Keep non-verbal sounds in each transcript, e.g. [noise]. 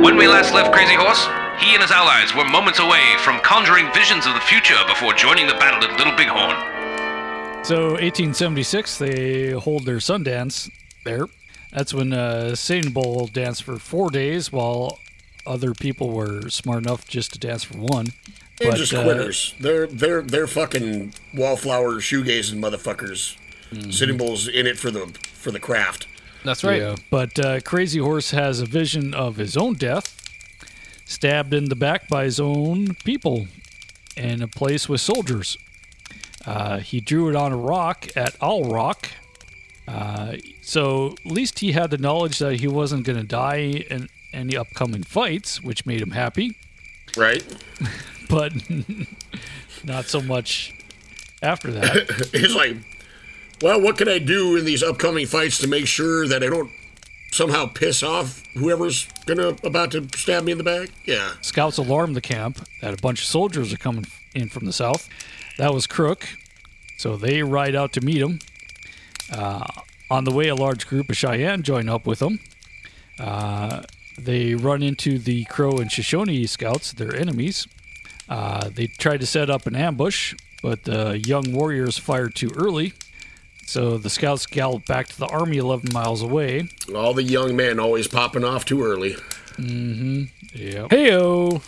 When we last left Crazy Horse, he and his allies were moments away from conjuring visions of the future before joining the battle at Little Bighorn. So 1876, they hold their Sundance there. That's when uh, Sitting Bull danced for four days, while other people were smart enough just to dance for one. They're But, just uh, quitters. They're they're they're fucking wallflower shoegazing motherfuckers. Mm-hmm. Sitting Bull's in it for the for the craft. That's right. Yeah, but uh, Crazy Horse has a vision of his own death, stabbed in the back by his own people in a place with soldiers. Uh, he drew it on a rock at All Rock. Uh, so at least he had the knowledge that he wasn't going to die in any upcoming fights, which made him happy. Right? [laughs] But [laughs] not so much after that. [laughs] He's like, well, what can I do in these upcoming fights to make sure that I don't somehow piss off whoever's gonna about to stab me in the back? Yeah. Scouts alarmed the camp that a bunch of soldiers are coming in from the south. That was Crook, so they ride out to meet him. Uh, on the way, a large group of Cheyenne join up with them. Uh, they run into the Crow and Shoshone scouts, their enemies. Uh, they tried to set up an ambush, but the young warriors fired too early. So the scouts galloped back to the army 11 miles away. All the young men always popping off too early. Yep. Heyo.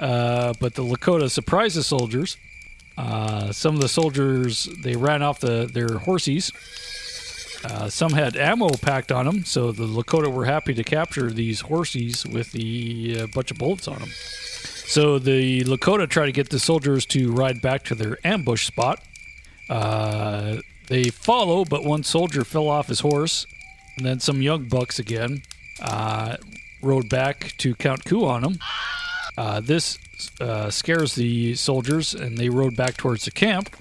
Uh, but the Lakota surprised the soldiers. Uh, some of the soldiers they ran off the their horses. Uh, some had ammo packed on them, so the Lakota were happy to capture these horses with the uh, bunch of bullets on them. So the Lakota tried to get the soldiers to ride back to their ambush spot. Uh, they follow, but one soldier fell off his horse, and then some young bucks again uh, rode back to Count Coup on them. Uh, this uh, scares the soldiers, and they rode back towards the camp.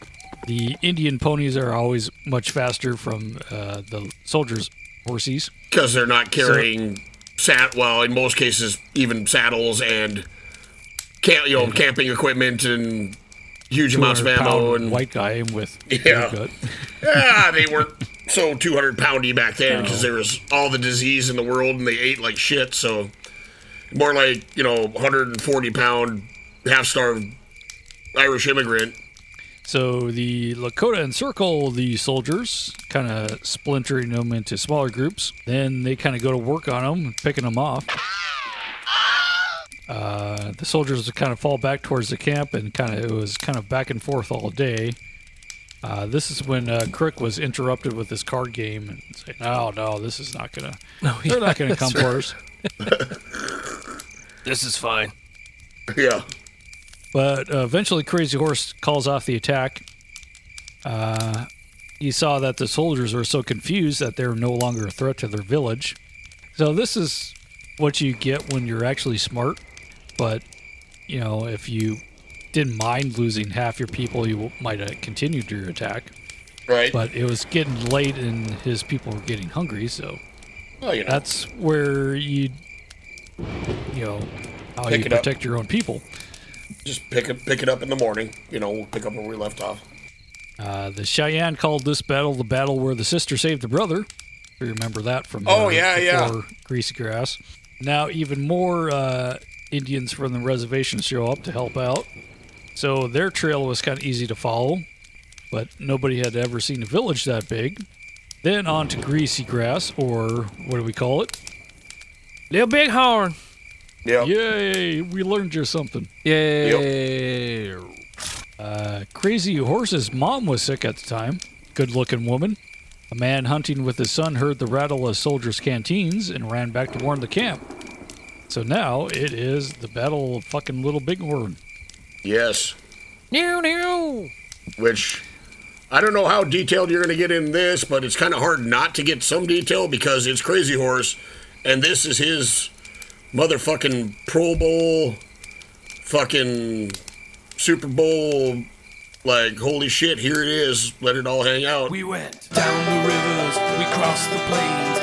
The Indian ponies are always much faster from uh, the soldiers' horses. Because they're not carrying sat well, in most cases, even saddles and camp, you know, camping equipment and huge amounts of ammo and white guy with [laughs] Yeah. ah, they weren't so 200 poundy back then because there was all the disease in the world and they ate like shit. So more like you know 140 pound half starved Irish immigrant. So the Lakota encircle the soldiers, kind of splintering them into smaller groups. Then they kind of go to work on them, picking them off. Uh, the soldiers would kind of fall back towards the camp, and kind of it was kind of back and forth all day. Uh, this is when uh, Crook was interrupted with his card game and saying, "No, no, this is not gonna. No, They're yeah, not gonna come right. for us." [laughs] This is fine. Yeah, But uh, eventually, Crazy Horse calls off the attack. Uh, he saw that the soldiers were so confused that they're no longer a threat to their village. So this is what you get when you're actually smart. But you know, if you didn't mind losing half your people, you might have continued your attack. right. But it was getting late, and his people were getting hungry. So well, you know, that's where you, you know, how Pick you it up. protect your own people. just pick it pick it up in the morning. You know, we'll pick up where we left off. Uh, the Cheyenne called this battle the battle where the sister saved the brother. If you remember that from Oh, uh, yeah, yeah. Greasy Grass. Now even more uh, Indians from the reservation show up to help out. So their trail was kind of easy to follow, but nobody had ever seen a village that big. Then on to Greasy Grass, or what do we call it? Little Big Horn. Yeah. Yay! We learned you something. Yay. Uh, Crazy Horse's mom was sick at the time. Good looking woman. A man hunting with his son heard the rattle of soldiers' canteens and ran back to warn the camp. So now it is the Battle of fucking Little Bighorn. Yes. New, new. Which I don't know how detailed you're going to get in this, but it's kind of hard not to get some detail because it's Crazy Horse, and this is his motherfucking Pro Bowl, fucking Super Bowl. Like, holy shit, here it is. Let it all hang out. We went down the rivers, we crossed the plains,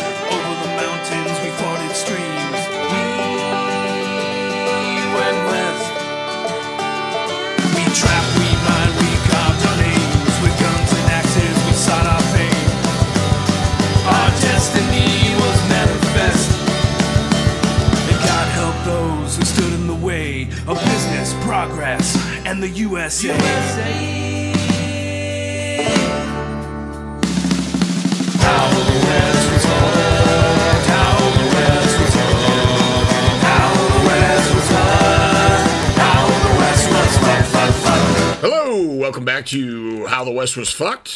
West was fucked, fucked, fucked. Hello, welcome back to How the West Was Fucked.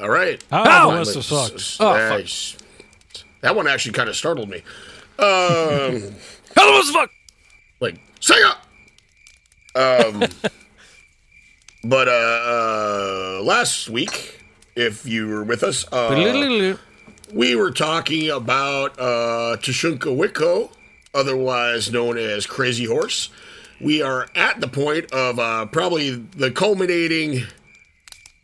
All right. How Ow! the West was fucked. S- Oh, uh, fuck. That one actually kind of startled me. Um, [laughs] How the West was fucked. Like Sega. Um, [laughs] but uh, uh, last week, if you were with us, uh, we were talking about uh, Tashunka Witko, otherwise known as Crazy Horse. We are at the point of uh, probably the culminating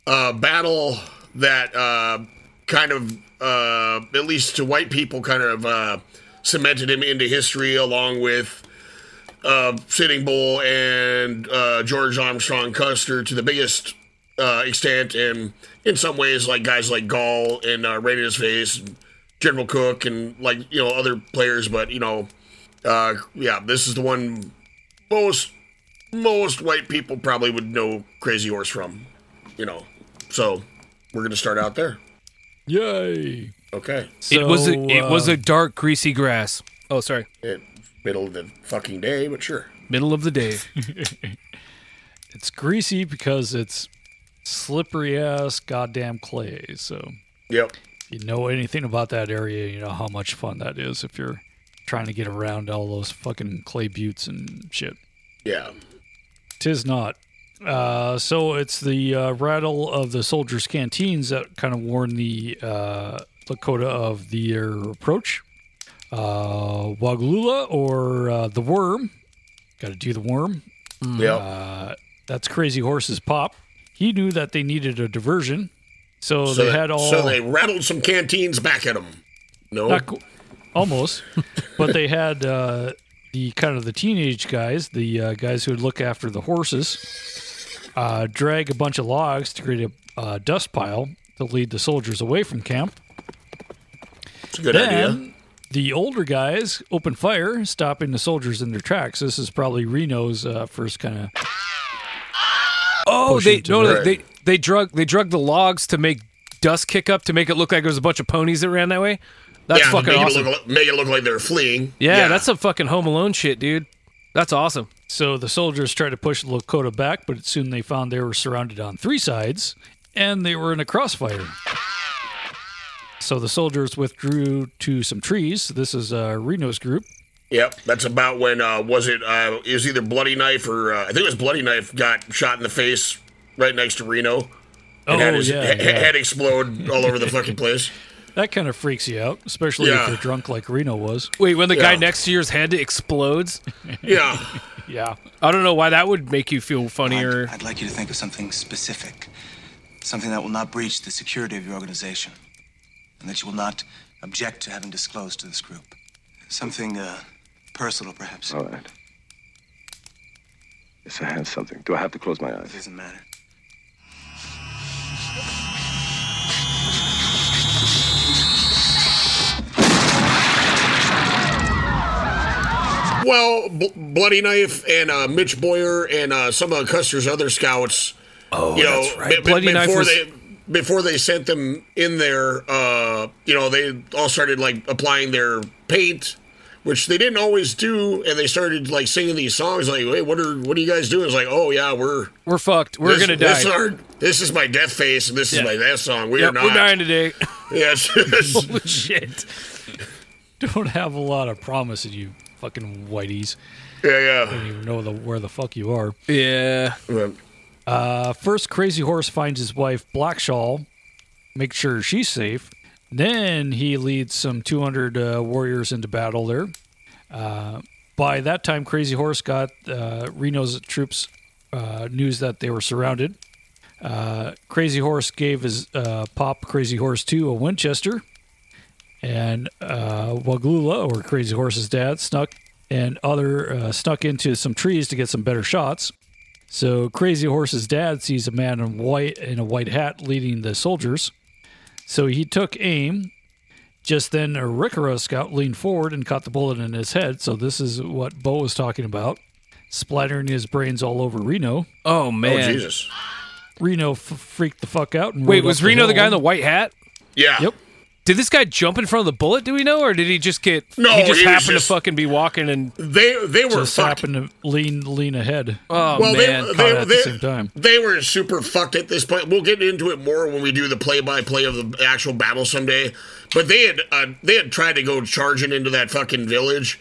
uh, battle that uh, kind of, uh, at least to white people, kind of uh, cemented him into history along with uh, Sitting Bull and uh, George Armstrong Custer to the biggest uh, extent, and in some ways, like guys like Gall and uh, Rain in His Face, and General Crook, and like you know other players. But you know, uh, yeah, this is the one most most white people probably would know Crazy Horse from. You know, so we're gonna start out there. Yay! Okay, it was a, So, it was a dark, greasy grass. Oh, sorry. it, middle of the fucking day, but sure. Middle of the day. [laughs] It's greasy because it's slippery ass goddamn clay. So Yep. if you know anything about that area, you know how much fun that is if you're trying to get around all those fucking clay buttes and shit. Yeah. Tis not. Uh, so it's the uh, rattle of the soldiers' canteens that kind of warn the uh, Lakota of their approach. Uh, Waglula or uh, the worm. Got to do the worm. Yeah. Uh, that's Crazy Horse's pop. He knew that they needed a diversion, so, so they that- had all So they rattled some canteens back at them. No. qu- almost, [laughs] but they had uh, the kind of the teenage guys, the uh, guys who would look after the horses, uh, drag a bunch of logs to create a uh, dust pile to lead the soldiers away from camp. It's a good idea. Then the older guys open fire, stopping the soldiers in their tracks. This is probably Reno's uh, first kind of Oh, Push they him to no, the- they they drug they drug the logs to make dust kick up to make it look like there was a bunch of ponies that ran that way. That's yeah, fucking make awesome. It look, make it look like they're fleeing. yeah, that's some fucking Home Alone shit, dude. That's awesome. So the soldiers tried to push the Lakota back, but soon they found they were surrounded on three sides and they were in a crossfire. So the soldiers withdrew to some trees. This is uh, Reno's group. Yep, that's about when uh, was it? Uh, it was either Bloody Knife or uh, I think it was Bloody Knife got shot in the face right next to Reno. Oh, and had his yeah, he- yeah. head explode all over the fucking place. [laughs] That kind of freaks you out, especially Yeah. if you're drunk like Reno was. Wait, when the guy next to your's head explodes, [laughs] Yeah, Yeah. I don't know why that would make you feel funnier. I'd, I'd like you to think of something specific, something that will not breach the security of your organization, and that you will not object to having disclosed to this group. Something uh, personal, perhaps. All right. Yes, I have something. Do I have to close my eyes? It doesn't matter. well, B- Bloody Knife and uh, Mitch Boyer and uh, some of Custer's other scouts. Oh, you know, that's right. be- be- Bloody Knife before was- they before they sent them in there, uh, you know, they all started like applying their paint, which they didn't always do, and they started like singing these songs. Like, hey, what are what are you guys doing? It's like, oh yeah, we're We're fucked. We're this, gonna This is, die. our, this is my death face, and this Yeah. is my death song. We Yep, are not. we're dying today. [laughs] [laughs] Yes. Holy shit. Don't have a lot of promise in you, fucking whiteys. yeah, Don't even know the, where the fuck you are. Yeah. yeah. Uh, first, Crazy Horse finds his wife Black Shawl, make sure she's safe. Then he leads some 200 uh, warriors into battle there. Uh, by that time, Crazy Horse got uh, Reno's troops uh, news that they were surrounded. Uh, Crazy Horse gave his pop Crazy Horse 2 a Winchester. And Waglula, or Crazy Horse's dad, snuck and other snuck into some trees to get some better shots. So Crazy Horse's dad sees a man in white in a white hat leading the soldiers. So he took aim Just then, a Ricora scout leaned forward and caught the bullet in his head. So this is what Bo was talking about, splattering his brains all over Reno. Oh Oh man. Jesus. Reno f- freaked the fuck out. And Wait, was up Reno the guy in the white hat? Yeah. Yep. Did this guy jump in front of the bullet? Do we know, or did he just get? No, he just he happened just- to fucking be walking and. They they were Just fucked. happened to lean lean ahead. Oh well, man. they, caught they, it at they, the same time. they were super fucked at this point. We'll get into it more when we do the play-by-play of the actual battle someday. But they had uh, they had tried to go charging into that fucking village,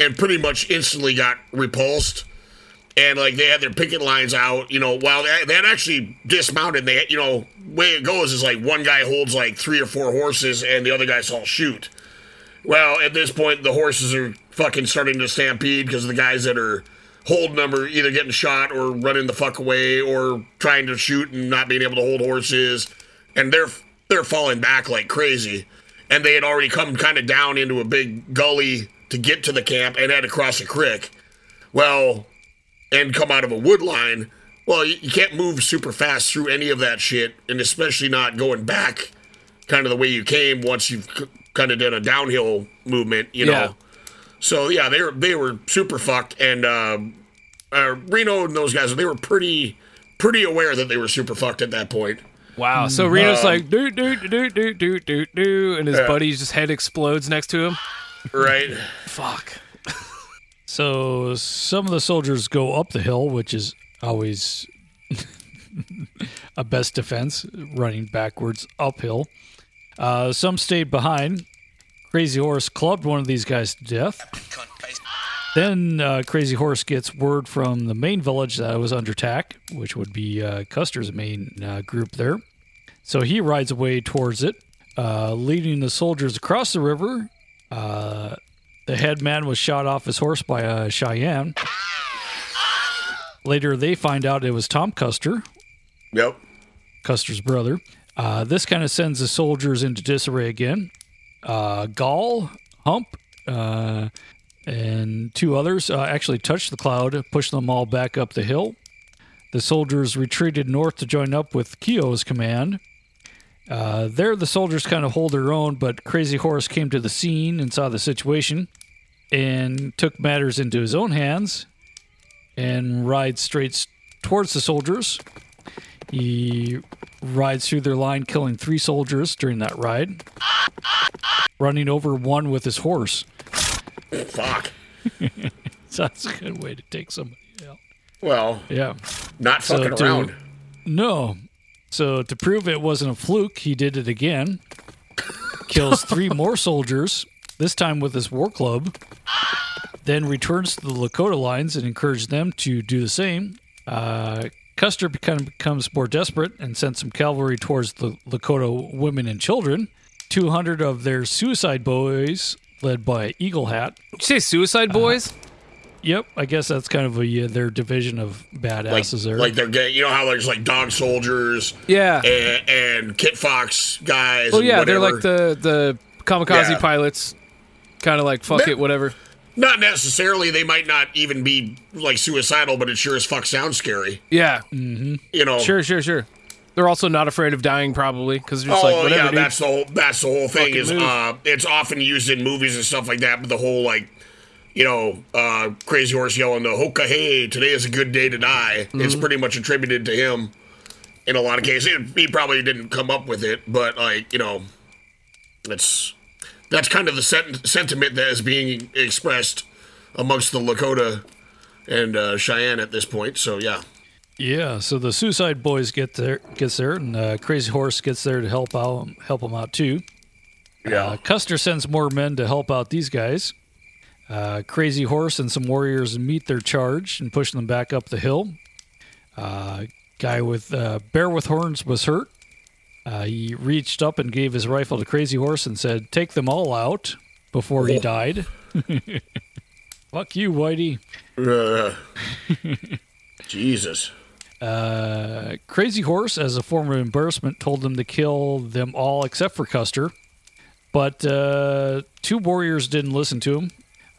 and pretty much instantly got repulsed. And like they had their picket lines out, you know, while they, they had actually dismounted. They, you know, way it goes is like one guy holds like three or four horses, and the other guys all shoot. Well, at this point, the horses are fucking starting to stampede because the guys that are holding them are either getting shot or running the fuck away or trying to shoot and not being able to hold horses, and they're they're falling back like crazy. And they had already come kind of down into a big gully to get to the camp and had to cross a creek. Well, and come out of a wood line. Well, you, you can't move super fast through any of that shit, and especially not going back kind of the way you came once you've c- kind of done a downhill movement, you know. Yeah. So yeah, they were they were super fucked, and uh, uh, Reno and those guys they were pretty pretty aware that they were super fucked at that point. Wow. So Reno's like do do do do do do do, and his Yeah. buddy's just head explodes next to him. Right? Fuck. So some of the soldiers go up the hill, which is always [laughs] a best defense, running backwards uphill. Uh, some stayed behind. Crazy Horse clubbed one of these guys to death. Then uh, Crazy Horse gets word from the main village that it was under attack, which would be uh, Custer's main uh, group there. So he rides away towards it, uh, leading the soldiers across the river. The head man was shot off his horse by a Cheyenne. Later, they find out it was Tom Custer, Yep. Custer's brother. Uh, this kind of sends the soldiers into disarray again. Uh, Gall, Hump, uh, and two others uh, actually touched the cloud, pushed them all back up the hill. The soldiers retreated north to join up with Keogh's command. Uh, there, the soldiers kind of hold their own, but Crazy Horse came to the scene and saw the situation and took matters into his own hands and rides straight towards the soldiers. He rides through their line, killing three soldiers during that ride, running over one with his horse. Fuck. So [laughs] that's a good way to take somebody out. Well, Yeah. not So fucking to- around. No. So to prove it wasn't a fluke, he did it again. Kills three more [laughs] soldiers, this time with his war club. Then returns to the Lakota lines and encouraged them to do the same. Uh, Custer become, becomes more desperate and sends some cavalry towards the Lakota women and children. 200 of their suicide boys, led by Eagle Hat. Did you say Suicide Boys? Yep, I guess that's kind of a, uh, their division of Like, badasses there. like they're gay. You know how there's like dog soldiers yeah. and, and Kit Fox guys. Oh and yeah, they're like the the kamikaze Yeah. pilots. Kind of like fuck They're- it, whatever. Not necessarily. They might not even be like suicidal, but it sure as fuck sounds scary. Yeah. You know. Sure, sure, sure. They're also not afraid of dying, probably, because they're just Oh like whatever. yeah, dude. that's the whole. That's the whole thing. Fucking Is move. uh, it's often used in movies and stuff like that. But the whole like, you know, uh, Crazy Horse yelling the "Hoka hey, today is a good day to die." It's Mm-hmm. pretty much attributed to him. In a lot of cases, he probably didn't come up with it, but like you know, it's that's kind of the sent- sentiment that is being expressed amongst the Lakota and uh, Cheyenne at this point. So yeah, Yeah, so the Suicide Boys get there, gets there, and uh, Crazy Horse gets there to help out, help them out too. yeah. Uh, Custer sends more men to help out these guys. Uh, Crazy Horse and some warriors meet their charge and push them back up the hill. Uh, guy with uh, bear with horns was hurt. Uh, he reached up and gave his rifle to Crazy Horse and said, "Take them all out." Before he died. [laughs] Fuck you, Whitey. [laughs] Jesus. Uh, Crazy Horse, as a form of embarrassment, told them to kill them all except for Custer. But uh, two warriors didn't listen to him.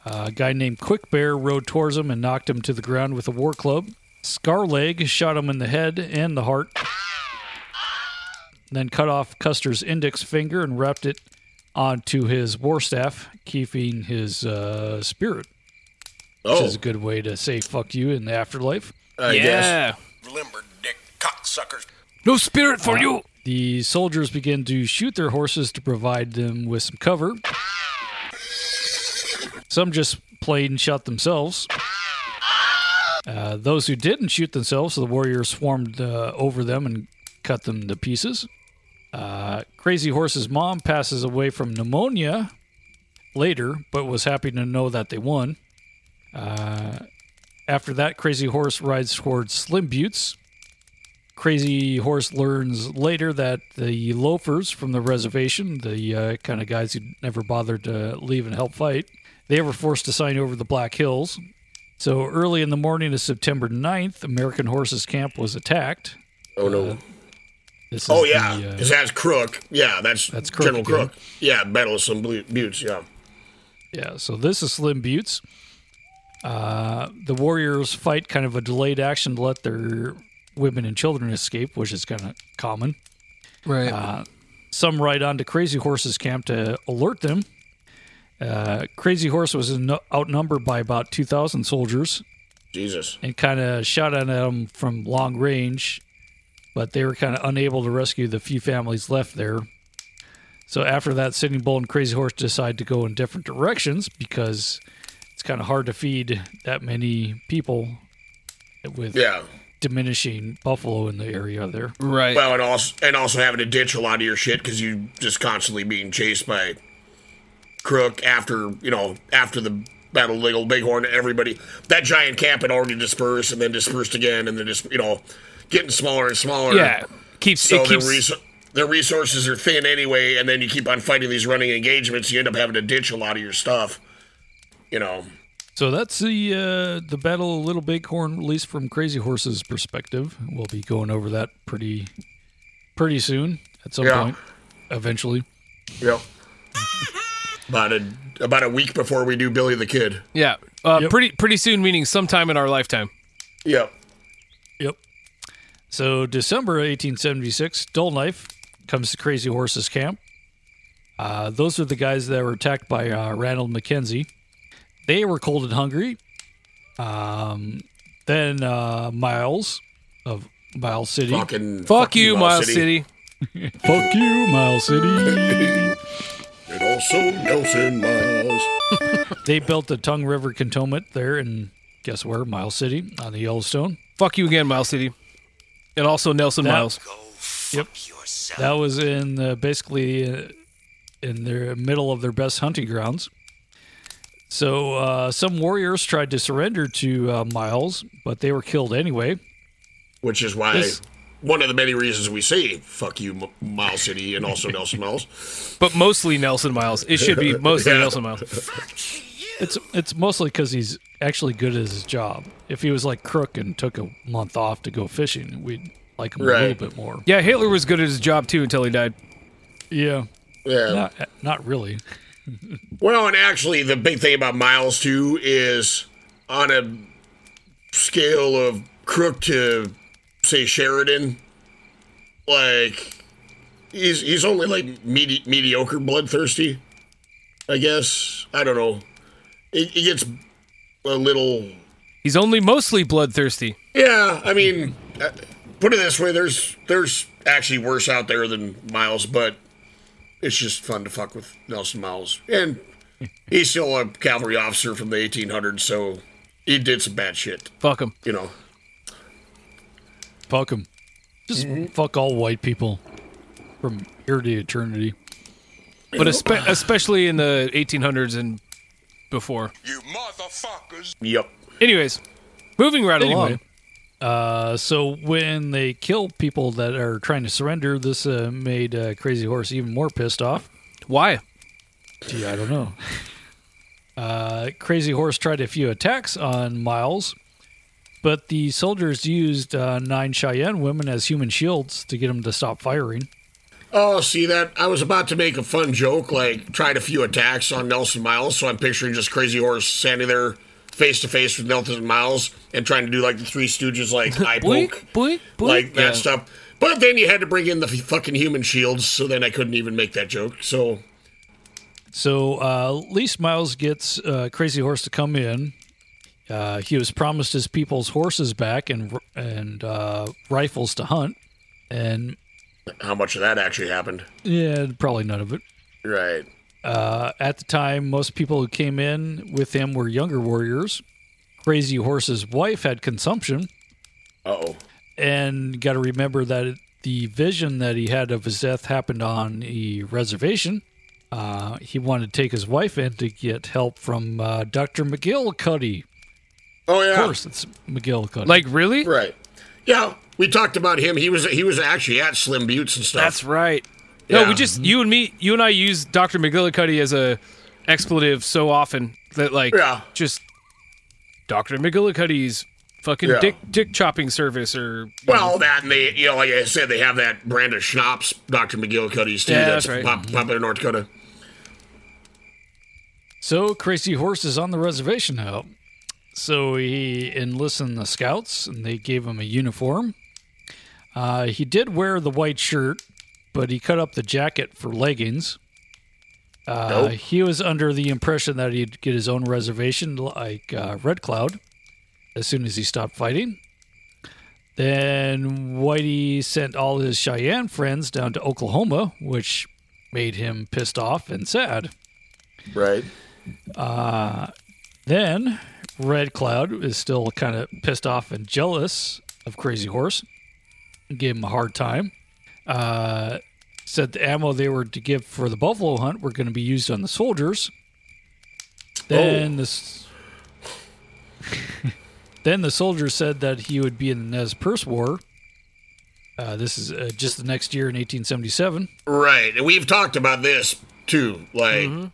Uh, a guy named Quick Bear rode towards him and knocked him to the ground with a war club. Scarleg shot him in the head and the heart. Then cut off Custer's index finger and wrapped it onto his war staff, keeping his uh, spirit, which Oh, is a good way to say "fuck you" in the afterlife. I guess. yeah. Limber dick cocksuckers. No spirit for you. The soldiers begin to shoot their horses to provide them with some cover. Some just played and shot themselves. Uh, those who didn't shoot themselves, the warriors swarmed uh, over them and cut them to pieces. Uh, Crazy Horse's mom passes away from pneumonia later, but was happy to know that they won. Uh, after that, Crazy Horse rides towards Slim Buttes, Crazy Horse learns later that the loafers from the reservation, the uh, kind of guys who never bothered to leave and help fight, they were forced to sign over the Black Hills. So early in the morning of September 9th, American Horses Camp was attacked. Oh no. This is oh yeah, the, uh, that's Crook. Yeah, that's, That's Crook General again. Crook. Yeah, Battle of some Ble- Buttes. Yeah. Yeah, so this is Slim Buttes. Uh, the Warriors fight kind of a delayed action to let their women and children escape, which is kind of common. Right. Uh, some ride on to Crazy Horse's camp to alert them. Uh, Crazy Horse was in- outnumbered by about 2,000 soldiers Jesus. and kind of shot at them from long range, but they were kind of unable to rescue the few families left there. So after that, Sitting Bull and Crazy Horse decide to go in different directions because it's kind of hard to feed that many people with Yeah. diminishing buffalo in the area there. right. Well, and also and also having to ditch a lot of your shit because you're just constantly being chased by Crook after you know after the Battle of Little Bighorn. Everybody that giant camp had already dispersed and then dispersed again and then just you know getting smaller and smaller. yeah. Keeps So it their, keeps res- their resources are thin anyway, and then you keep on fighting these running engagements. You end up having to ditch a lot of your stuff. You know. So that's the uh, the Battle of Little Bighorn, at least from Crazy Horse's perspective. We'll be going over that pretty pretty soon at some Yeah. point, eventually. Yep. About a about a week before we do Billy the Kid. yeah. Uh, Yep. Pretty pretty soon, meaning sometime in our lifetime. Yep. Yep. So December 1876, Dull Knife comes to Crazy Horse's camp. Uh, those are the guys that were attacked by uh, Ranald Mackenzie. They were cold and hungry. Um, then uh, Miles of Miles City. Fucking Fuck, you, Miles City. [laughs] Fuck you, Miles City. [laughs] And also Nelson Miles. [laughs] they built the Tongue River Cantonment there in guess where? Miles City on the Yellowstone. Fuck you again, Miles City. And also Nelson That- Miles. Yep. That was in uh, basically uh, in the middle of their best hunting grounds. So uh, some warriors tried to surrender to uh, Miles, but they were killed anyway. Which is why This- one of the many reasons we say "fuck you, Miles City" and also Nelson Miles. [laughs] But mostly Nelson Miles. It should be mostly Yeah. Nelson Miles. It's it's mostly because he's actually good at his job. If he was like Crook and took a month off to go fishing, we'd like him a little bit more. Yeah, Hitler was good at his job too until he died. Yeah, Yeah. not not really. [laughs] Well, and actually, the big thing about Miles too is on a scale of Crook to say Sheridan, like he's he's only like medi- mediocre bloodthirsty. I guess I don't know. He, he gets a little. He's only mostly bloodthirsty. Yeah, I mean, uh, put it this way: there's there's actually worse out there than Miles, but it's just fun to fuck with Nelson Miles, and he's still a cavalry officer from the 1800s, so he did some bad shit, Fuck him. you know. Fuck them. Just fuck all white people from here to eternity. But espe- especially in the 1800s and before. You motherfuckers. Yep. Anyways, moving right along. Uh, so when they kill people that are trying to surrender, this uh, made uh, Crazy Horse even more pissed off. Why? Gee, I don't know. [laughs] Uh, Crazy Horse tried a few attacks on Miles, but the soldiers used uh, nine Cheyenne women as human shields to get them to stop firing. Oh, see that? I was about to make a fun joke, like tried a few attacks on Nelson Miles, so I'm picturing just Crazy Horse standing there face to face with Nelson Miles and trying to do like the Three Stooges, like [laughs] eye Boink, poke. boink, boink. like that Yeah. stuff. But then you had to bring in the fucking human shields, so then I couldn't even make that joke. So So uh, Least Miles gets uh, Crazy Horse to come in. Uh, he was promised his people's horses back and and uh, rifles to hunt, and How much of that actually happened? yeah, probably none of it. Right. Uh, at the time, most people who came in with him were younger warriors. Crazy Horse's wife had consumption, Uh oh. and got to remember that it- the vision that he had of his death happened on a reservation. Uh, he wanted to take his wife in to get help from uh, Dr. McGillicuddy. Oh yeah, Of course, it's McGillicuddy. Like really? Right. Yeah. We talked about him. He was he was actually at Slim Buttes and stuff. That's right. No, we just mm-hmm. you and me, you and I use Dr. McGillicuddy as a expletive so often that like Yeah. just Dr. McGillicuddy's fucking Yeah. dick dick chopping service or Well, that and they, you know, like I said, they have that brand of schnapps, Dr. McGillicuddy's too. Yeah, that's that's right. pop, popular in North Dakota. So Crazy Horse is on the reservation now. So he enlisted the scouts, and they gave him a uniform. Uh, he did wear the white shirt, but he cut up the jacket for leggings. Uh, Nope. He was under the impression that he'd get his own reservation, like uh, Red Cloud, as soon as he stopped fighting. Then Whitey sent all his Cheyenne friends down to Oklahoma, which made him pissed off and sad. Right. Then Red Cloud is still kind of pissed off and jealous of Crazy Horse. Gave him a hard time. Uh, said the ammo they were to give for the buffalo hunt were going to be used on the soldiers. Then this. [laughs] then the soldiers said that he would be in the Nez Perce War. Uh, this is uh, just the next year in 1877. Right. And we've talked about this too. Like, Mm-hmm.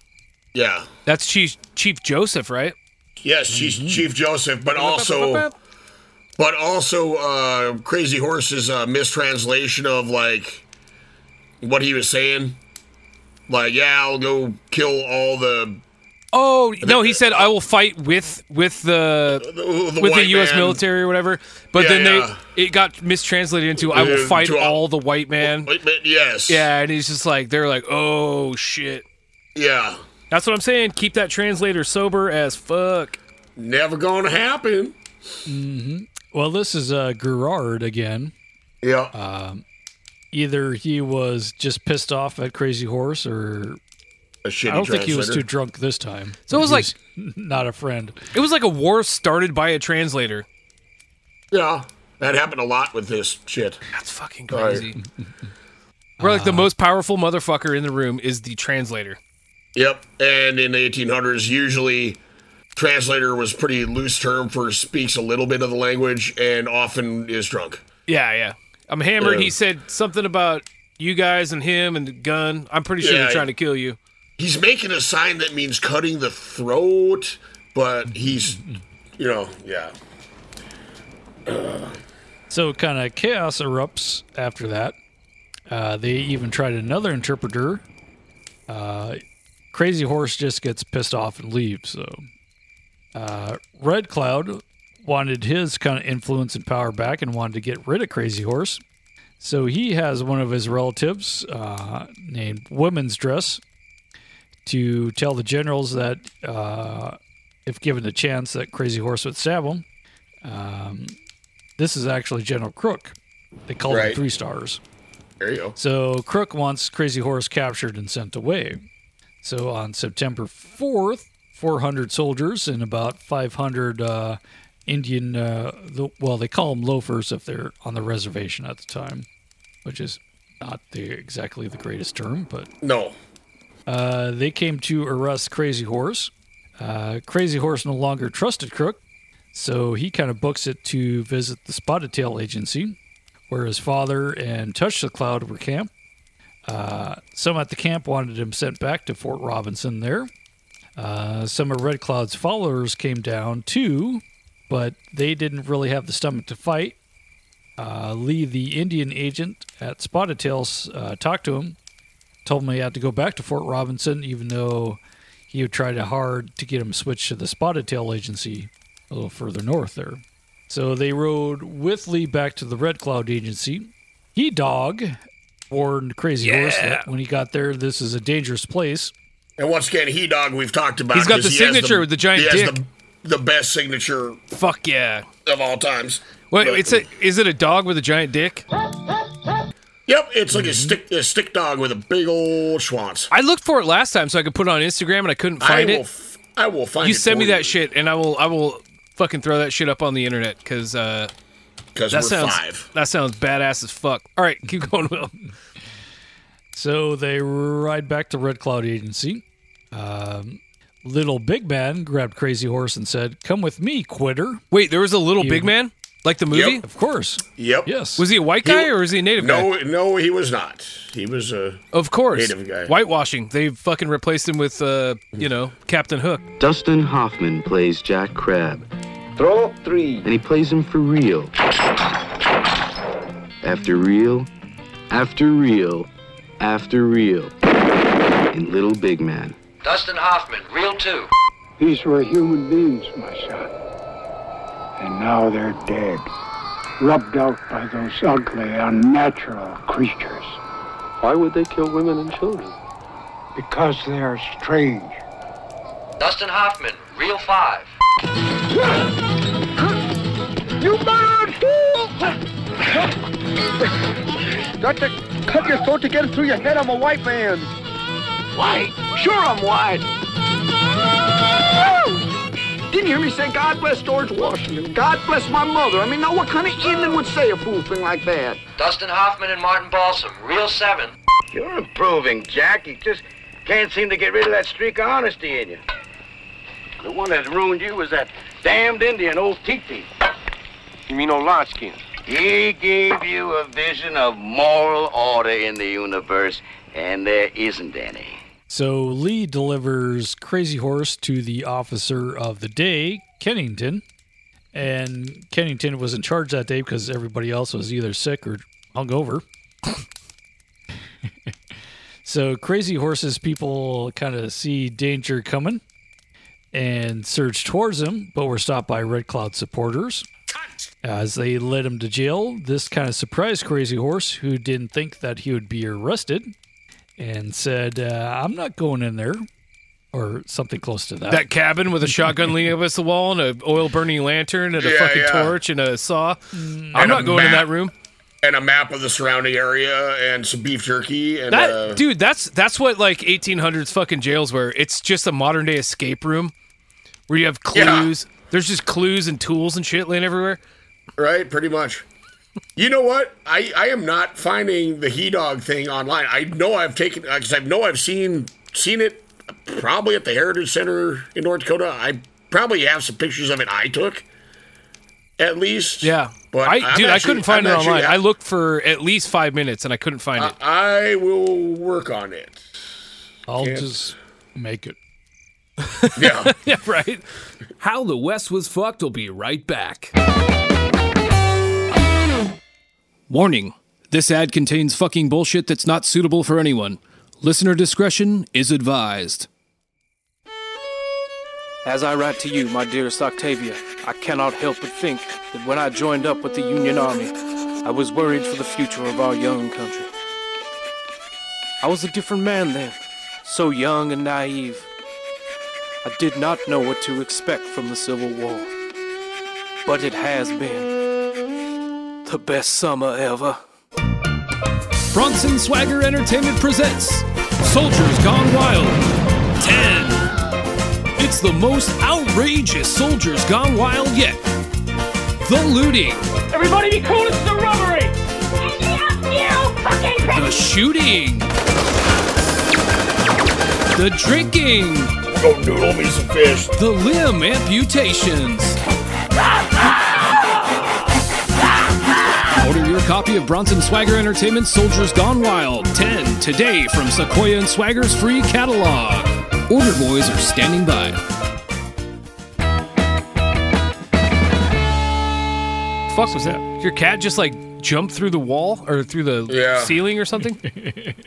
yeah. that's Chief Chief Joseph, right? Yes, she's Chief Joseph, but also, but also, uh, Crazy Horse's uh, mistranslation of like what he was saying. Like, yeah, I'll go kill all the Oh no, he said I will fight with with the the, the with the U.S. man. military or whatever. But Yeah, then yeah. they it got mistranslated into I will fight to all the white man. Yes. Yeah, and he's just like they're like, oh shit. Yeah. That's what I'm saying. Keep that translator sober as fuck. Never gonna happen. Mm-hmm. Well, this is uh, Gerard again. Yeah. Um, either he was just pissed off at Crazy Horse, or a shitty I don't think he was too drunk this time. So it was He like- [laughs] not a friend. It was like a war started by a translator. Yeah. That happened a lot with this shit. That's fucking Right. crazy. We're like the uh-huh. most powerful motherfucker in the room is the translator. Yep. And in the 1800s, usually translator was pretty loose term for speaks a little bit of the language and often is drunk. Yeah, yeah. I'm hammered. Yeah. He said something about you guys and him and the gun. I'm pretty sure Yeah, they're trying to kill you. He's making a sign that means cutting the throat, but he's, you know, yeah. So kind of chaos erupts after that. Uh, they even tried another interpreter. Uh, Crazy Horse just gets pissed off and leaves. So uh, Red Cloud wanted his kind of influence and power back and wanted to get rid of Crazy Horse. So he has one of his relatives uh, named Women's Dress to tell the generals that uh, if given the chance that Crazy Horse would stab him. Um, this is actually General Crook. They call him three stars. There you go. So Crook wants Crazy Horse captured and sent away. So on September 4th, 400 soldiers and about 500 uh, Indian, uh, well, they call them loafers if they're on the reservation at the time, which is not the, exactly the greatest term, but No. uh, they came to arrest Crazy Horse. Uh, Crazy Horse no longer trusted Crook, so he kind of books it to visit the Spotted Tail Agency, where his father and Touch the Cloud were camped. Uh, some at the camp wanted him sent back to Fort Robinson there. Uh, some of Red Cloud's followers came down too, but they didn't really have the stomach to fight. Uh, Lee, the Indian agent at Spotted Tails, uh, talked to him told him he had to go back to Fort Robinson, even though he had tried hard to get him switched to the Spotted Tail Agency a little further north there. So they rode with Lee back to the Red Cloud Agency. He dog warned Crazy Horse that when he got there, this is a dangerous place. And once again, he dog we've talked about. He's got the he has signature with the giant he has dick. The, the best signature Fuck yeah. of all times. Wait, But- it's a is it a dog with a giant dick? Yep, it's like a Mm-hmm. stick a stick dog with a big old schwanz. I looked for it last time so I could put it on Instagram and I couldn't find it. I it. will. F- I will find. you it send for me that shit and I will I will fucking throw that shit up on the internet because uh, 'cause that we're sounds five. that sounds badass as fuck. [laughs] All right, keep going, Will. So they ride back to Red Cloud Agency. Um, little Big Man grabbed Crazy Horse and said, "Come with me, quitter." Wait, there was a little You- big man like the movie. Yep. Of course, Yep. yes. Was he a white guy or was he a native guy? No, no, he was not. He was a. Of course, Native guy. whitewashing. They fucking replaced him with uh, you know, Captain Hook. Dustin Hoffman plays Jack Crabb, Throw up three. and he plays him for real. After real, after real, after real. In Little Big Man. Dustin Hoffman, real two. These were human beings, my son. And now they're dead, rubbed out by those ugly, unnatural creatures. Why would they kill women and children? Because they are strange. Dustin Hoffman, real five. You murdered fool! Got to cut your throat to get it through your head. I'm a white man. White? Sure, I'm white. Didn't you hear me say, God bless George Washington? God bless my mother. I mean, now what kind of Indian would say a fool thing like that? Dustin Hoffman and Martin Balsam, real seven. You're improving, Jack. You just can't seem to get rid of that streak of honesty in you. The one that ruined you was that damned Indian, old Titi. You mean old Lodge Skins? He gave you a vision of moral order in the universe, and there isn't any. So Lee delivers Crazy Horse to the officer of the day, Kennington. And Kennington was in charge that day because everybody else was either sick or hungover. [laughs] so Crazy Horse's people kind of see danger coming and surge towards him, but were stopped by Red Cloud supporters. As they led him to jail, this kind of surprised Crazy Horse, who didn't think that he would be arrested and said, uh, I'm not going in there, or something close to that. That cabin with a shotgun leaning against the wall and an oil burning lantern and a Yeah, fucking yeah. torch and a saw. I'm not a going in that room. and a map of the surrounding area and some beef jerky and That uh, dude, that's that's what like 1800s fucking jails were. It's just a modern day escape room where you have Yeah. clues. There's just clues and tools and shit laying everywhere. right pretty much you know what i i am not finding the he dog thing online i know i've taken because i know i've seen seen it probably at the heritage center in north dakota i probably have some pictures of it i took at least Yeah, but I I'm dude, I couldn't find I'm it actually- online. I looked for at least five minutes and I couldn't find it. I will work on it I'll can't- just make it. [laughs] yeah [laughs] yeah, right. How the West was fucked will be right back. Warning this ad contains fucking bullshit that's not suitable for anyone. Listener discretion is advised. As I write to you, my dearest Octavia, I cannot help but think that when I joined up with the Union Army, I was worried for the future of our young country. I was a different man then, so young and naive. I did not know what to expect from the Civil War. But it has been the best summer ever. Bronson Swagger Entertainment presents Soldiers Gone Wild 10. It's the most outrageous Soldiers Gone Wild yet. The looting, Everybody be cool, it's the robbery! the shooting, the drinking, go noodle me some fish the limb amputations. Order your copy of Bronson Swagger Entertainment's Soldiers Gone Wild 10 today from Sequoia and Swagger's free catalog. Order boys are standing by. Fuck was that? Your cat just like jumped through the wall or through the Yeah. ceiling or something?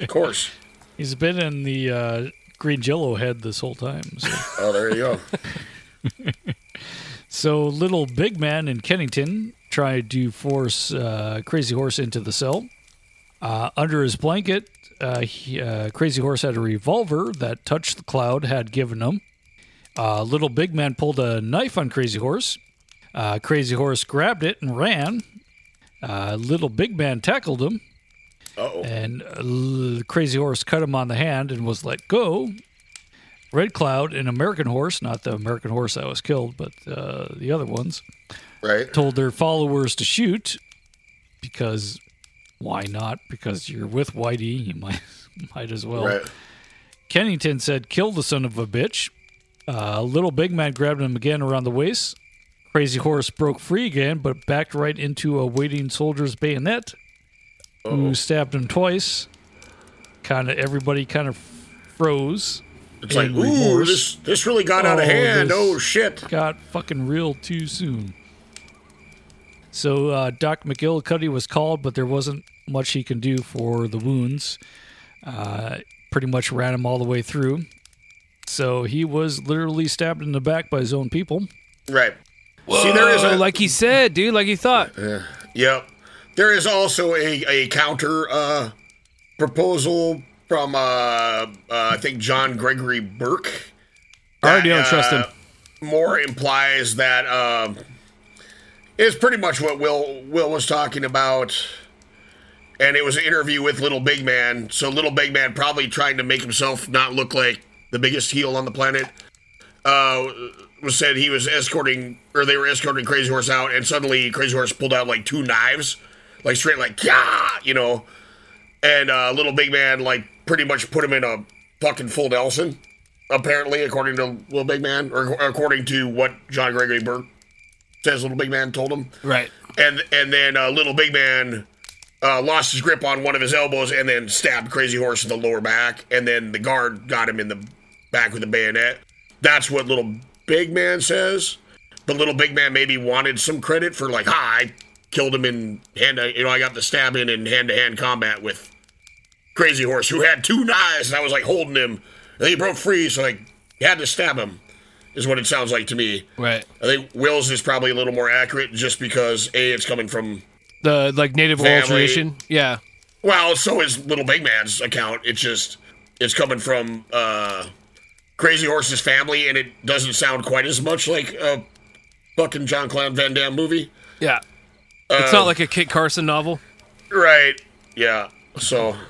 of course He's been in the uh, green jello head this whole time. So. [laughs] oh there you go [laughs] So little big man in Kennington tried to force uh, Crazy Horse into the cell. Uh, under his blanket, uh, he, uh, Crazy Horse had a revolver that Touch the Cloud had given him. Uh, Little Big Man pulled a knife on Crazy Horse. Uh, Crazy Horse grabbed it and ran. Uh, Little Big Man tackled him. Uh-oh. And uh, Crazy Horse cut him on the hand and was let go. Red Cloud, an American horse, not the American horse that was killed, but uh, the other ones, right? told their followers to shoot because why not? Because you're with Whitey, you might [laughs] might as well. Right. Kennington said, "Kill the son of a bitch." Uh, little big man grabbed him again around the waist. Crazy horse broke free again, but backed right into a waiting soldier's bayonet, who stabbed him twice. Kind of everybody kind of froze. It's like, ooh, remorse. this this really got out of hand. Oh shit! Got fucking real too soon. So uh, Doc McGillycuddy was called, but there wasn't much he can do for the wounds. Uh, pretty much ran him all the way through. So he was literally stabbed in the back by his own people. Right. See, there is a like he said, dude, like he thought. Yep. There is also a, a counter uh, proposal from, uh, uh, I think, John Gregory Bourke. I already don't that, trust him. uh, More implies that um, it's pretty much what Will Will was talking about. And it was an interview with Little Big Man. So Little Big Man probably trying to make himself not look like the biggest heel on the planet. Uh, was said he was escorting, or they were escorting Crazy Horse out, and suddenly Crazy Horse pulled out like two knives, like straight like yeah, you know, and uh, Little Big Man like pretty much put him in a fucking full Nelson, apparently according to Little Big Man, or according to what John Gregory Bourke says Little Big Man told him. Right. And and then uh, Little Big Man uh, lost his grip on one of his elbows and then stabbed Crazy Horse in the lower back, and then the guard got him in the back with a bayonet. That's what Little Big Man says. But Little Big Man maybe wanted some credit for like, ha, I killed him in hand, you know, I got the stab in in hand to hand combat with Crazy Horse, who had two knives, and I was like holding him, and he broke free, so like had to stab him. Is what it sounds like to me. Right. I think Will's is probably a little more accurate, just because a it's coming from The like native oral Family. tradition. Yeah. well, so is Little Big Man's account. It's just it's coming from uh Crazy Horse's family, and it doesn't sound quite as much like a fucking Jean-Claude Van Damme movie. Yeah. It's Uh, not like a Kit Carson novel. Right. Yeah. So. [laughs]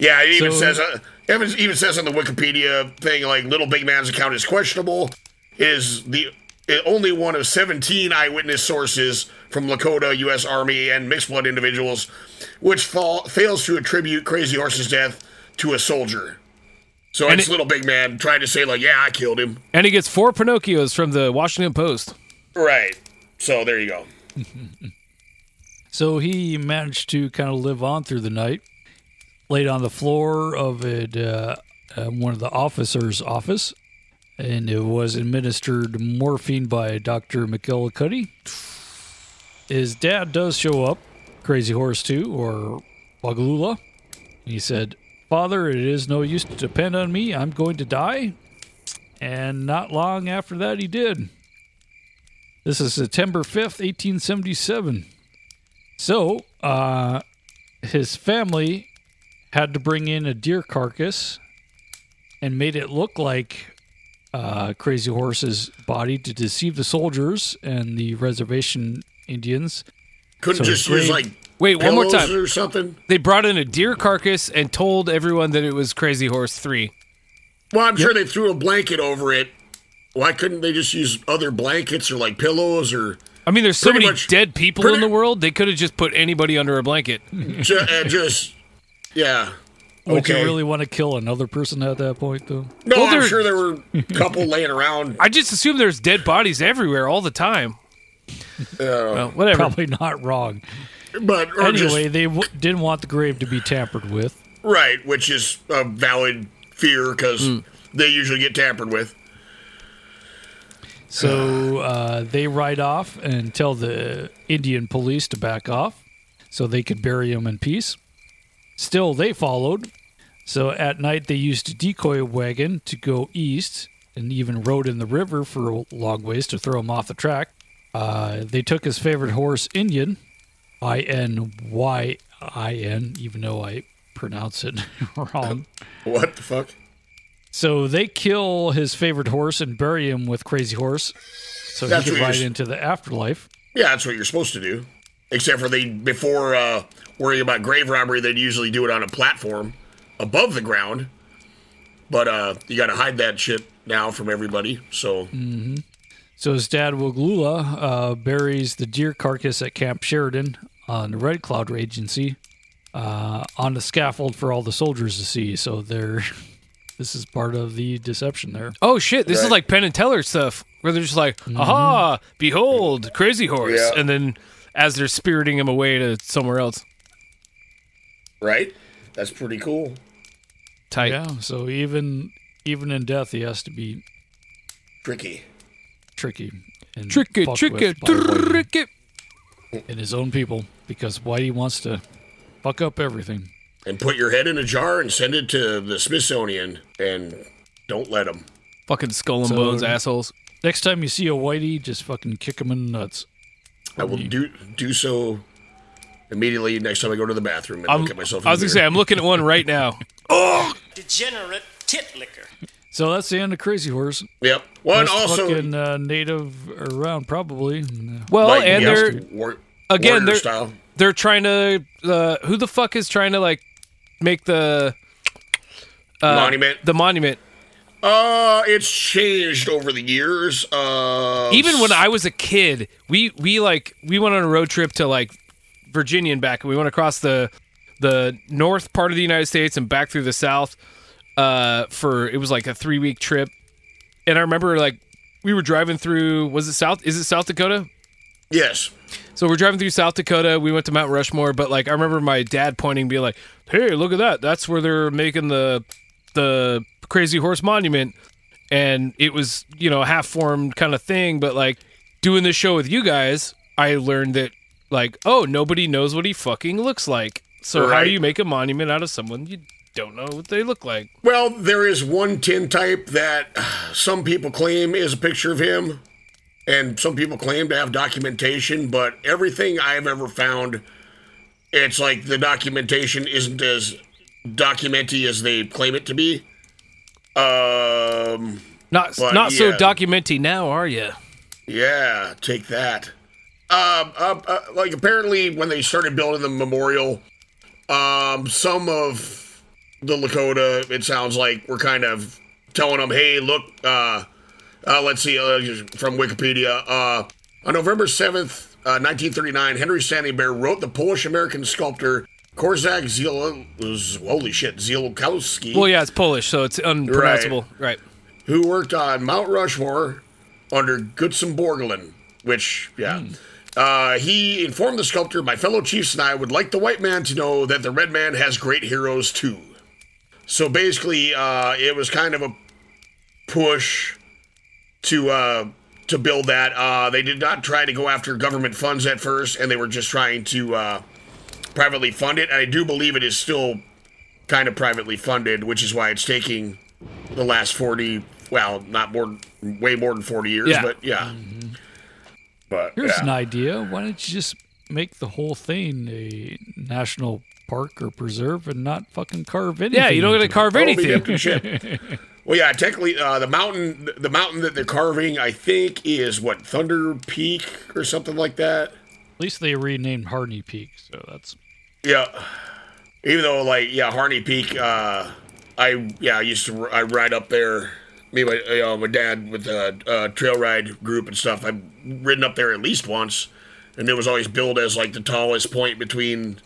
Yeah, it even So- says uh, it even says on the Wikipedia thing like Little Big Man's account is questionable. Is the the only one of 17 eyewitness sources from Lakota, U.S. Army, and mixed blood individuals, which fall, fails to attribute Crazy Horse's death to a soldier. So And it's it- Little Big Man trying to say like, yeah, I killed him. And he gets four Pinocchios from the Washington Post. Right. So there you go. [laughs] So he managed to kind of live on through the night. Laid on the floor of it, uh, uh, one of the officers' office, and it was administered morphine by Doctor McGillycuddy. His dad does show up, Crazy Horse too, or Waglula. He said, "Father, it is no use to depend on me. I'm going to die." And not long after that, he did. This is September 5th, 1877. So, uh, his family had to bring in a deer carcass and made it look like uh, Crazy Horse's body to deceive the soldiers and the reservation Indians. Couldn't So just his use like Wait, one more time. or something. They brought in a deer carcass and told everyone that it was Crazy Horse 3. Well, I'm sure they threw a blanket over it. Why couldn't they just use other blankets or like pillows or I mean, there's so many much- dead people pretty- in the world. They could have just put anybody under a blanket. ju- uh, just yeah? Would Okay. you really want to kill another person at that point, though? No, Well, I'm sure there were a couple laying around. I just assume there's dead bodies everywhere all the time. Well, whatever. Probably not wrong. But or just- Anyway, they w- didn't want the grave to be tampered with. right, which is a valid fear because Hmm. they usually get tampered with. So [sighs] uh, they ride off and tell the Indian police to back off so they could bury him in peace. Still, they followed. So at night, they used a decoy wagon to go east and even rode in the river for a long ways to throw him off the track. Uh, they took his favorite horse, Indian, I N Y I N, even though I pronounce it [laughs] wrong. What the fuck? So they kill his favorite horse and bury him with Crazy Horse, so That's he can ride into the afterlife. Yeah, that's what you're supposed to do. Except for they before uh, worrying about grave robbery, they'd usually do it on a platform above the ground. But uh, you got to hide that shit now from everybody. So hmm So his dad Waglula uh, buries the deer carcass at Camp Sheridan on the Red Cloud Agency uh, on the scaffold for all the soldiers to see. So they're this is part of the deception there. Oh shit! This is Right. like Penn and Teller stuff, where they're just like, mm-hmm. "Aha! Behold, Crazy Horse," Yeah. and then as they're spiriting him away to somewhere else. right, that's pretty cool. Tight. Yeah. So even even in death, he has to be tricky, tricky, and Tricky, fucked tricky, with by Whitey tricky. and his own people because Whitey wants to fuck up everything. And put your head in a jar and send it to the Smithsonian, and don't let them. Fucking skull and So- bones assholes. Next time you see a Whitey, just fucking kick him in the nuts. I will do do so immediately next time I go to the bathroom and I'm, look at myself. I was gonna say I'm looking at one right now. [laughs] Oh, Degenerate tit licker. So that's the end of Crazy Horse. Yep. Well, and Best also- fucking uh, native around probably. Well, Like, and yes, they're war- again they're style. they're trying to uh, who the fuck is trying to like make the uh, Monument? the monument. Uh, it's changed over the years. Uh, Even when I was a kid, we we like we went on a road trip to like Virginia and back. We went across the the north part of the United States and back through the south uh, for it was like a three week trip. And I remember like we were driving through. Was it South? Is it South Dakota? Yes. So we're driving through South Dakota. We went to Mount Rushmore, but like I remember my dad pointing, being like, "Hey, look at that! That's where they're making the the Crazy Horse Monument." And it was you know a half formed kind of thing, but like doing this show with you guys, I learned that like oh nobody knows what he fucking looks like. So how do you make a monument out of someone you don't know what they look like? Well, there is one tin type that some people claim is a picture of him, and some people claim to have documentation, but everything I've ever found, it's like the documentation isn't as documenty as they claim it to be. Um, Not but not so documenty now, are you? Yeah, take that. Um, uh, uh, like apparently when they started building the memorial, um, some of the Lakota, it sounds like, were kind of telling them, "Hey, look, uh, uh, let's see, uh, from Wikipedia, uh, on November seventh, uh, nineteen thirty-nine, Henry Standing Bear wrote the Polish-American sculptor Korczak Ziel, holy shit, Ziolkowski. Well, yeah, it's Polish, so it's unpronounceable, right? Who worked on Mount Rushmore under Gutzon Borglum, which, yeah. Uh, he informed the sculptor, My fellow chiefs and I would like the white man to know that the red man has great heroes too. So basically, uh, it was kind of a push to uh, to build that. Uh, they did not try to go after government funds at first, and they were just trying to uh, privately fund it. And I do believe it is still kind of privately funded, which is why it's taking the last 40, well, not more, way more than 40 years, Yeah. but yeah. But Here's yeah. an idea. Why don't you just make the whole thing a national park or preserve and not fucking carve anything? Yeah, you don't gotta into it? carve That'll be anything. [laughs] Well, yeah, technically, uh, the mountain, the mountain that they're carving, I think, is what Thunder Peak or something like that. At least they renamed Harney Peak, so that's Yeah. Even though, like, yeah, Harney Peak, uh, I yeah, I used to I ride up there. Me, and my you know, my dad with a uh, trail ride group and stuff. I've ridden up there at least once, and it was always billed as like the tallest point between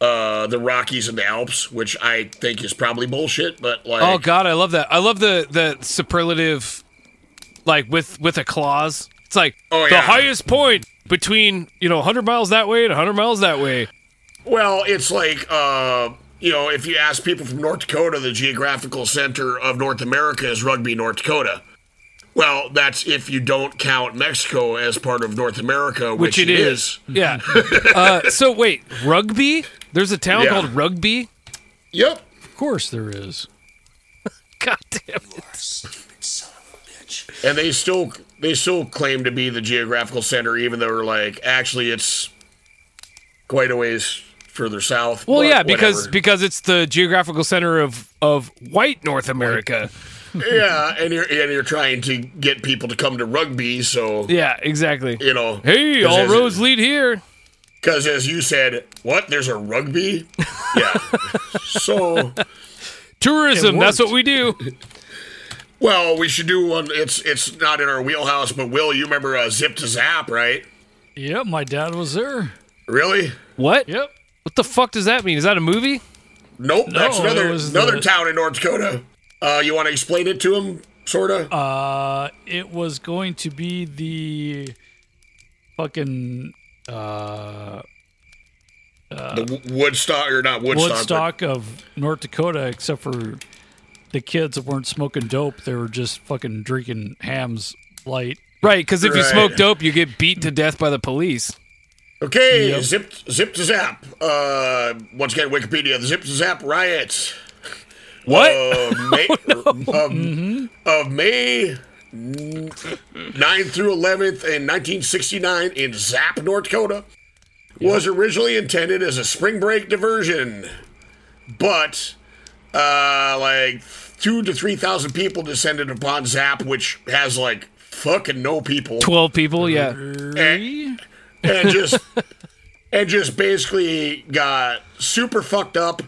uh, the Rockies and the Alps, which I think is probably bullshit. But like, oh God, I love that. I love the the superlative, like with with a clause. It's like Oh, the highest point between you know 100 miles that way and 100 miles that way. Well, it's like, uh, you know, if you ask people from North Dakota, the geographical center of North America is Rugby, North Dakota. Well, that's if you don't count Mexico as part of North America, which, Which it is. Yeah. [laughs] uh, so wait, Rugby? There's a town Yeah. called Rugby. Yep. Of course there is. [laughs] God damn it. And they still they still claim to be the geographical center, even though they're like actually it's quite a ways further south. Well, yeah, because whatever. because it's the geographical center of of white North America. yeah, and you're and you're trying to get people to come to rugby, so Yeah, exactly. you know. Hey, 'cause all as- roads lead here. Because as you said, what? There's a rugby? Yeah. [laughs] so Tourism. That's what we do. Well, we should do one. It's it's not in our wheelhouse, but Will, you remember uh, Zip to Zap, right? Yep, my dad was there. Really? What? Yep. What the fuck does that mean? Is that a movie? Nope. No, that's another another the- town in North Dakota. Uh, you want to explain it to him, sorta? Uh, it was going to be the fucking uh, the Woodstock or not Woodstock? Woodstock of North Dakota, except for the kids that weren't smoking dope. They were just fucking drinking Hamm's light. Right, because if you smoke dope, you get beat to death by the police. Okay, Yep. Zip Zip to Zap. Uh, once again, Wikipedia. The Zip to Zap riots. What? Uh, May, of, Mm-hmm. of May [laughs] 9th through 11th in 1969 in Zap, North Dakota, was originally intended as a spring break diversion, but uh, like two to three thousand people descended upon Zap, which has like fucking no people, Twelve people. Yeah. and, and just and just basically got super fucked up.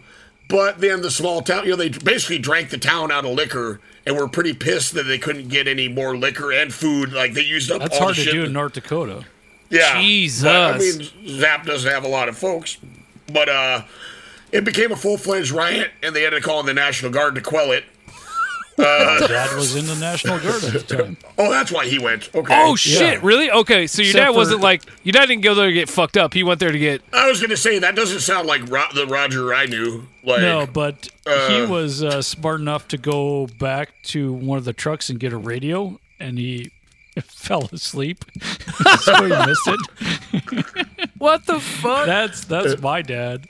But then the small town, you know, they basically drank the town out of liquor and we were pretty pissed that they couldn't get any more liquor and food. Like they used up That's all hard the to shit. do in North Dakota. Yeah. Jesus. But, I mean, Zap doesn't have a lot of folks. But uh, it became a full fledged riot, and they had to call in the National Guard to quell it. My [laughs] dad was in the National Guard at the time. [laughs] Oh, that's why he went. Okay. Oh shit! Really? Okay, so your Except dad wasn't like your dad didn't go there to get fucked up. He went there to get. I was going to say, that doesn't sound like Ro- the Roger I knew. Like, no, but he uh, was uh, smart enough to go back to one of the trucks and get a radio, and he [laughs] fell asleep, so he missed it. What the fuck? That's that's my dad.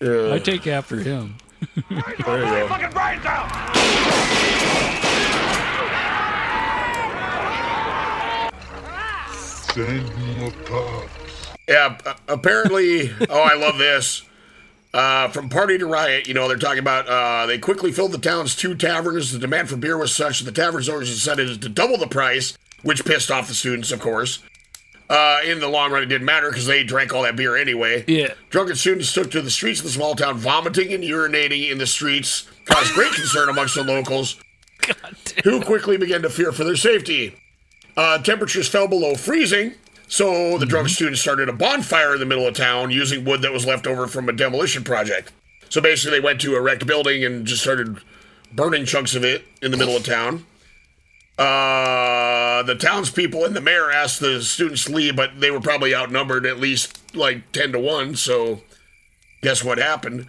Yeah. I take after him. [laughs] There you go. Fucking brains out! Yeah, apparently. oh, I love this. Uh, from party to riot, you know, they're talking about uh, they quickly filled the town's two taverns. The demand for beer was such that the taverns owners decided to double the price, which pissed off the students, of course. Uh, in the long run, it didn't matter because they drank all that beer anyway. Yeah. Drunken students took to the streets of the small town, vomiting and urinating in the streets, caused great concern amongst the locals, [laughs] who quickly began to fear for their safety. Uh, temperatures fell below freezing, so the drunk students started a bonfire in the middle of town using wood that was left over from a demolition project. So basically, they went to a wrecked building and just started burning chunks of it in the middle of town. Uh, the townspeople and the mayor asked the students to leave, but they were probably outnumbered at least like 10 to 1. So, guess what happened?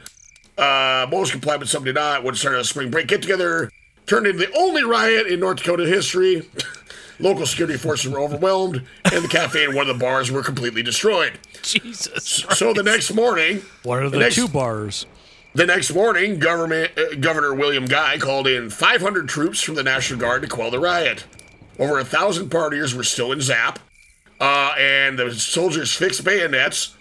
Uh, most complied, but some did not. What started a spring break get together turned into the only riot in North Dakota history. [laughs] Local security forces were overwhelmed, and the cafe and one of the bars were completely destroyed. Jesus. So the next morning, What are the, next- two bars? The next morning, government uh, Governor William Guy called in 500 troops from the National Guard to quell the riot. Over a thousand partiers were still in Zap, uh, and the soldiers fixed bayonets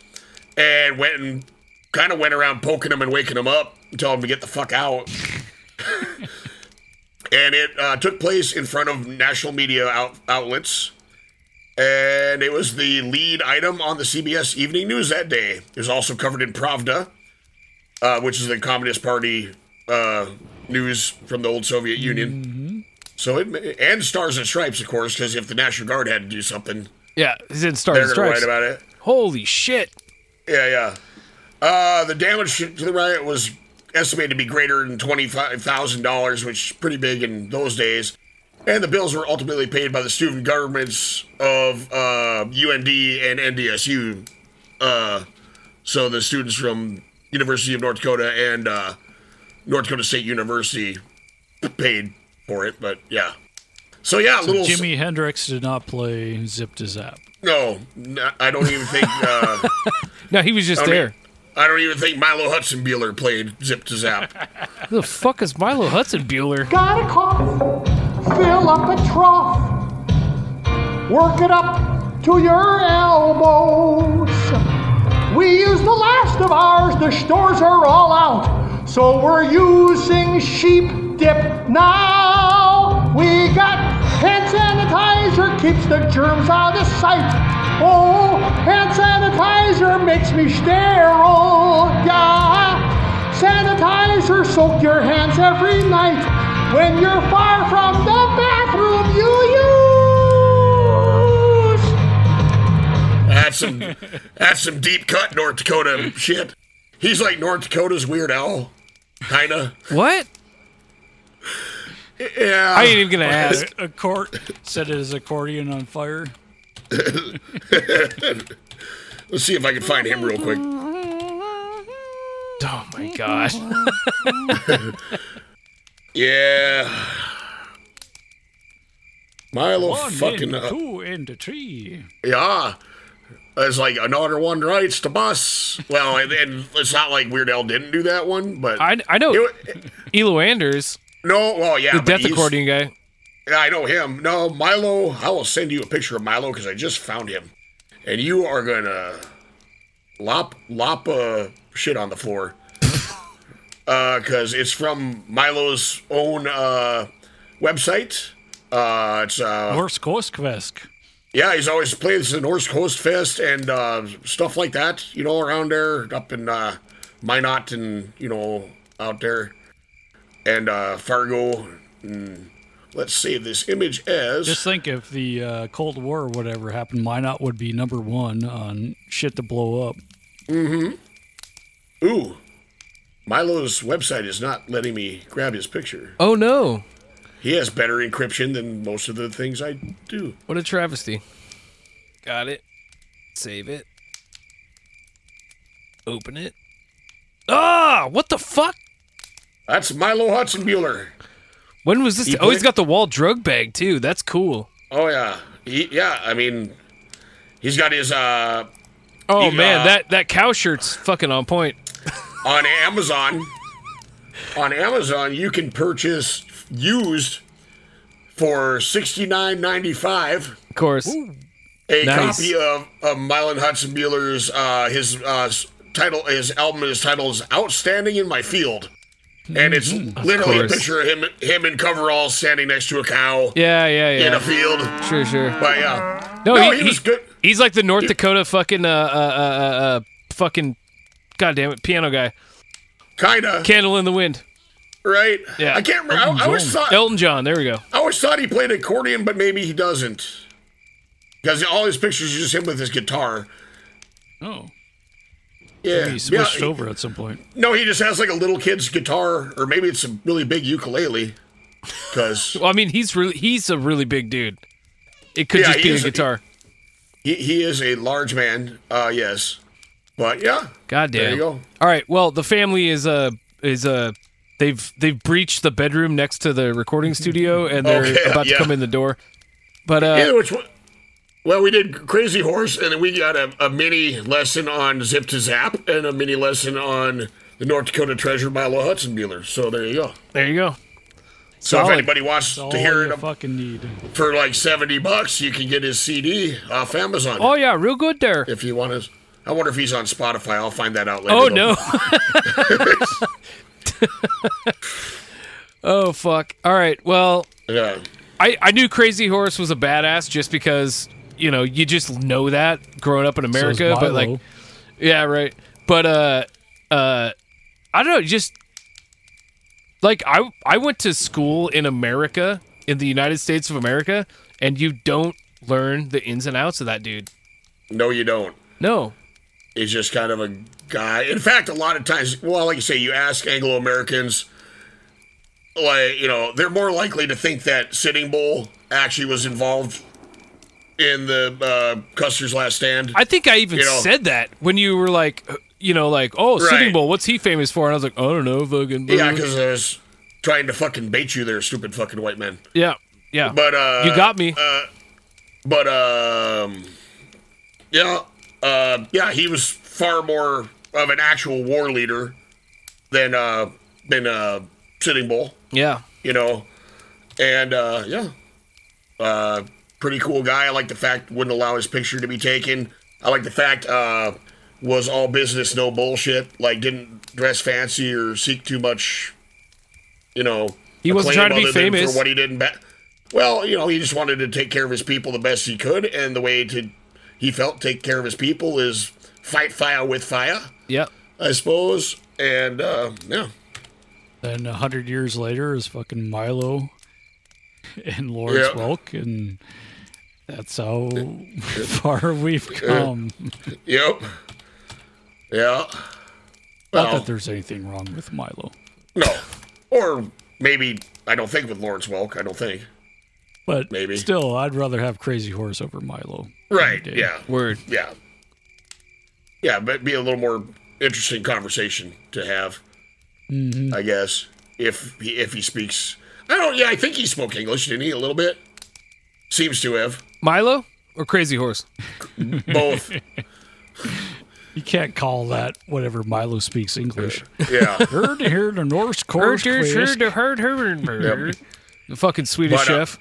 and went and kind of went around poking them and waking them up and telling them to get the fuck out. [laughs] and it uh, took place in front of national media out- outlets. And it was the lead item on the CBS Evening News that day. It was also covered in Pravda, uh, which is the Communist Party uh, news from the old Soviet Union. So it and Stars and Stripes, of course, because if the National Guard had to do something, Yeah, he's in Star they're and Stripes. write about it. Holy shit! Yeah, yeah. Uh, the damage to the riot was estimated to be greater than twenty-five thousand dollars, which is pretty big in those days. And the bills were ultimately paid by the student governments of uh, UND and NDSU. Uh, so the students from University of North Dakota and uh, North Dakota State University paid for it. But yeah. So yeah, So little Jimi Hendrix did not play Zip to Zap. No, I don't even think. Uh, [laughs] No, he was just I don't there. e- I don't even think Milo Hudson Bueller played Zip to Zap. [laughs] Who the fuck is Milo Hudson Bueller? Got a cough, fill up a trough, work it up to your elbows. Of ours, the stores are all out. So we're using sheep dip now. We got hand sanitizer, keeps the germs out of sight. Oh, hand sanitizer makes me sterile. Yeah. Sanitizer, soak your hands every night. When you're far from That's some that's some deep cut North Dakota shit. He's like North Dakota's Weird Al, kinda. What? Yeah. I ain't even gonna ask. A, a court set his accordion on fire. [laughs] Let's see if I can find him real quick. Oh my god. [laughs] Yeah. Milo One fucking in, uh, two in the tree. yeah. It's like another one rides the bus. Well, and, and it's not like Weird Al didn't do that one, but I, I know Elo Anders, no. Well, yeah, the death accordion guy. Yeah, I know him. No, Milo. I will send you a picture of Milo because I just found him, and you are gonna lop lop uh, shit on the floor. [laughs] Because it's from Milo's own uh, website. Uh, it's uh, Norsk Høstfest. Yeah, he's always plays the Norsk Høstfest and uh, stuff like that. You know, around there, up in uh, Minot, and you know, out there, and uh, Fargo. And let's save this image as. Just think if the uh, Cold War or whatever happened, Minot would be number one on shit to blow up. Mm-hmm. Ooh. Milo's website is not letting me grab his picture. Oh no. He has better encryption than most of the things I do. What a travesty. Got it. Save it. Open it. Ah, what the fuck? That's Milo Hudson Bueller. When was this? He oh, he's got the wall drug bag too. That's cool. Oh yeah. He, yeah, I mean he's got his uh Oh He, man, uh, that that cow shirt's fucking on point. [laughs] on Amazon. on Amazon you can purchase used for sixty nine ninety five. Of course. a Nice. copy of, of Milo Hudson Bueller's uh, his uh, s- title his album is titled "Outstanding in My Field," and it's literally a picture of him him in coveralls standing next to a cow Yeah, yeah, yeah. in a field. Sure, sure. But yeah, No, no, he, he, was he- good. He's like the North Dakota fucking uh uh uh, uh, uh fucking goddamn it piano guy. Kinda Candle in the wind. Right. Yeah. I can't remember. I, I always thought Elton John. There we go. I always thought he played accordion, but maybe he doesn't. Because all his pictures are just him with his guitar. Oh. Yeah, Maybe he switched yeah, over at some point. No, he just has like a little kid's guitar, or maybe it's a really big ukulele. Because [laughs] Well, I mean, he's really he's a really big dude. It could Yeah, just be a a- guitar. he, he is a large man. Uh, yes, but yeah, God damn. There you go. All right. Well, the family is uh is uh they've they've breached the bedroom next to the recording studio and they're [laughs] Okay, about to come in the door. But uh yeah, which one? Well, we did Crazy Horse, and then we got a, a mini lesson on Zip to Zap and a mini lesson on the North Dakota Treasure by Lo Hudson Bueller. So there you go. there you go. So if anybody wants to hear it fucking need. for like seventy bucks, you can get his CD off Amazon. Oh yeah, real good there. If you want to, I wonder if he's on Spotify. I'll find that out later. Oh though. no. [laughs] [laughs] [laughs] oh fuck. All right. Well, Yeah. I I knew Crazy Horse was a badass just because you know you just know that growing up in So America, but like yeah, right. But uh uh I don't know, just like I I went to school in America, in the United States of America, and you don't learn the ins and outs of that dude. No, you don't. No. He's just kind of a guy. In fact, a lot of times, well, like you say, you ask Anglo Americans, like, you know, they're more likely to think that Sitting Bull actually was involved in the uh, Custer's Last Stand. I think I even You know. said that when you were like, you know, like, oh, Sitting Bull, what's he famous for? And I was like, I don't know, fucking. Yeah, because I was trying to fucking bait you there, stupid fucking white man. yeah, yeah. But, uh. you got me. Uh, but, um. Yeah. Uh, yeah, he was far more of an actual war leader than, uh, than, uh, Sitting Bull. yeah. you know, and uh, yeah, uh, pretty cool guy. I like the fact wouldn't allow his picture to be taken. I like the fact uh, was all business, no bullshit. Like didn't dress fancy or seek too much. You know, He wasn't trying to be famous. for what he did. in ba- well, you know, he just wanted to take care of his people the best he could, and the way to he felt take care of his people is fight fire with fire. Yep. I suppose, and uh, yeah, Then a hundred years later is fucking Milo and Lawrence Yeah. Welk, and that's how [laughs] far we've come. Yep. Yeah. Not Well, that there's anything wrong with Milo, no. Or maybe I don't think with Lawrence Welk. I don't think. but Maybe. still, I'd rather have Crazy Horse over Milo. Right. Yeah. Word. Yeah. Yeah, but be a little more interesting conversation to have, Mhm. I guess, if he, if he speaks. I don't. Yeah, I think he spoke English, didn't he? A little bit. Seems to have Milo or Crazy Horse? [laughs] both. [laughs] You can't call that whatever Milo speaks English. Yeah. Heard to hear the Norse chorus. [laughs] Heard, heard, quiz. heard, heard, heard. The fucking Swedish But, uh, chef.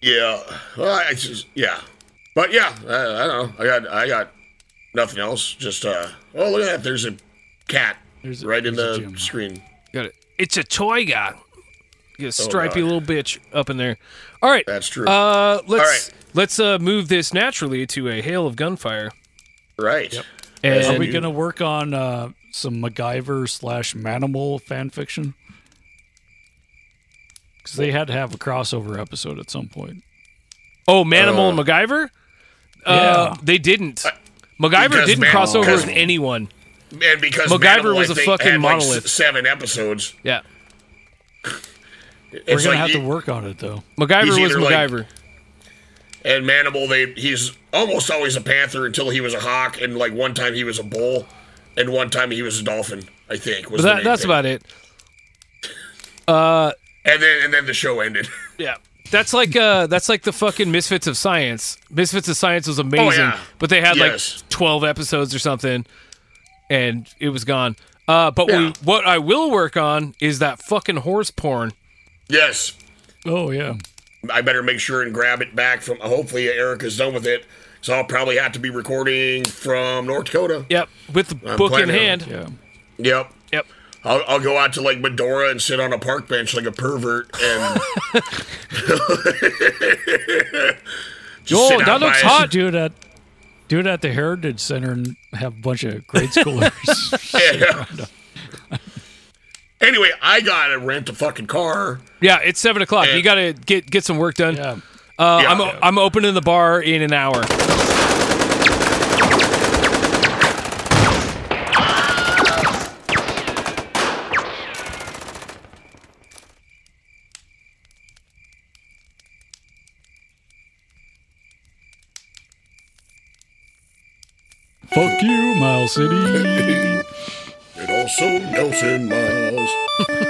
Yeah. Well, I just yeah. But yeah, I, I don't know. I got I got nothing else. Just uh. Oh look at that! There's a cat There's a- right in there's a the screen. Got it. It's a toy guy. You a stripy Oh, little bitch up in there. All right. That's true. Uh, let's All right. let's uh move this naturally to a hail of gunfire. Right. Yep. And Are we going to work on uh, some MacGyver slash Manimal fan fiction? Because they had to have a crossover episode at some point. oh, Manimal Uh, and MacGyver? Uh, Yeah. they didn't. MacGyver because didn't Man- cross over with anyone. And because MacGyver Manimal, was a fucking had like s- monolith. seven episodes. Yeah. We're It's going like to have to work on it, though. MacGyver was either like- MacGyver. And Manimal, they he's almost always a panther until he was a hawk, and like one time he was a bull, and one time he was a dolphin. I think was that, that's thing. about it. Uh, [laughs] And then and then the show ended. [laughs] yeah. That's like uh that's like the fucking Misfits of Science. Misfits of Science was amazing, Oh, yeah. but they had Yes. like 12 episodes or something and it was gone. Uh but we what I will work on is that fucking horse porn. yes, Oh, yeah. I better make sure and grab it back from. Hopefully Erica's done with it, so I'll probably have to be recording from North Dakota. Yep, with the I'm book in planning on- hand. Yeah. Yep. Yep. I'll, I'll go out to like Medora and sit on a park bench like a pervert and. [laughs] [laughs] Just Yo, sit that looks hot. Do it at do it at the Heritage Center and have a bunch of grade schoolers. [laughs] Yeah. Anyway, I gotta rent a fucking car. Yeah, it's seven o'clock. And- you gotta get get some work done. yeah. Uh, Yeah. I'm o- I'm opening the bar in an hour. Fuck you, Miles City. [laughs] And also Nelson Miles.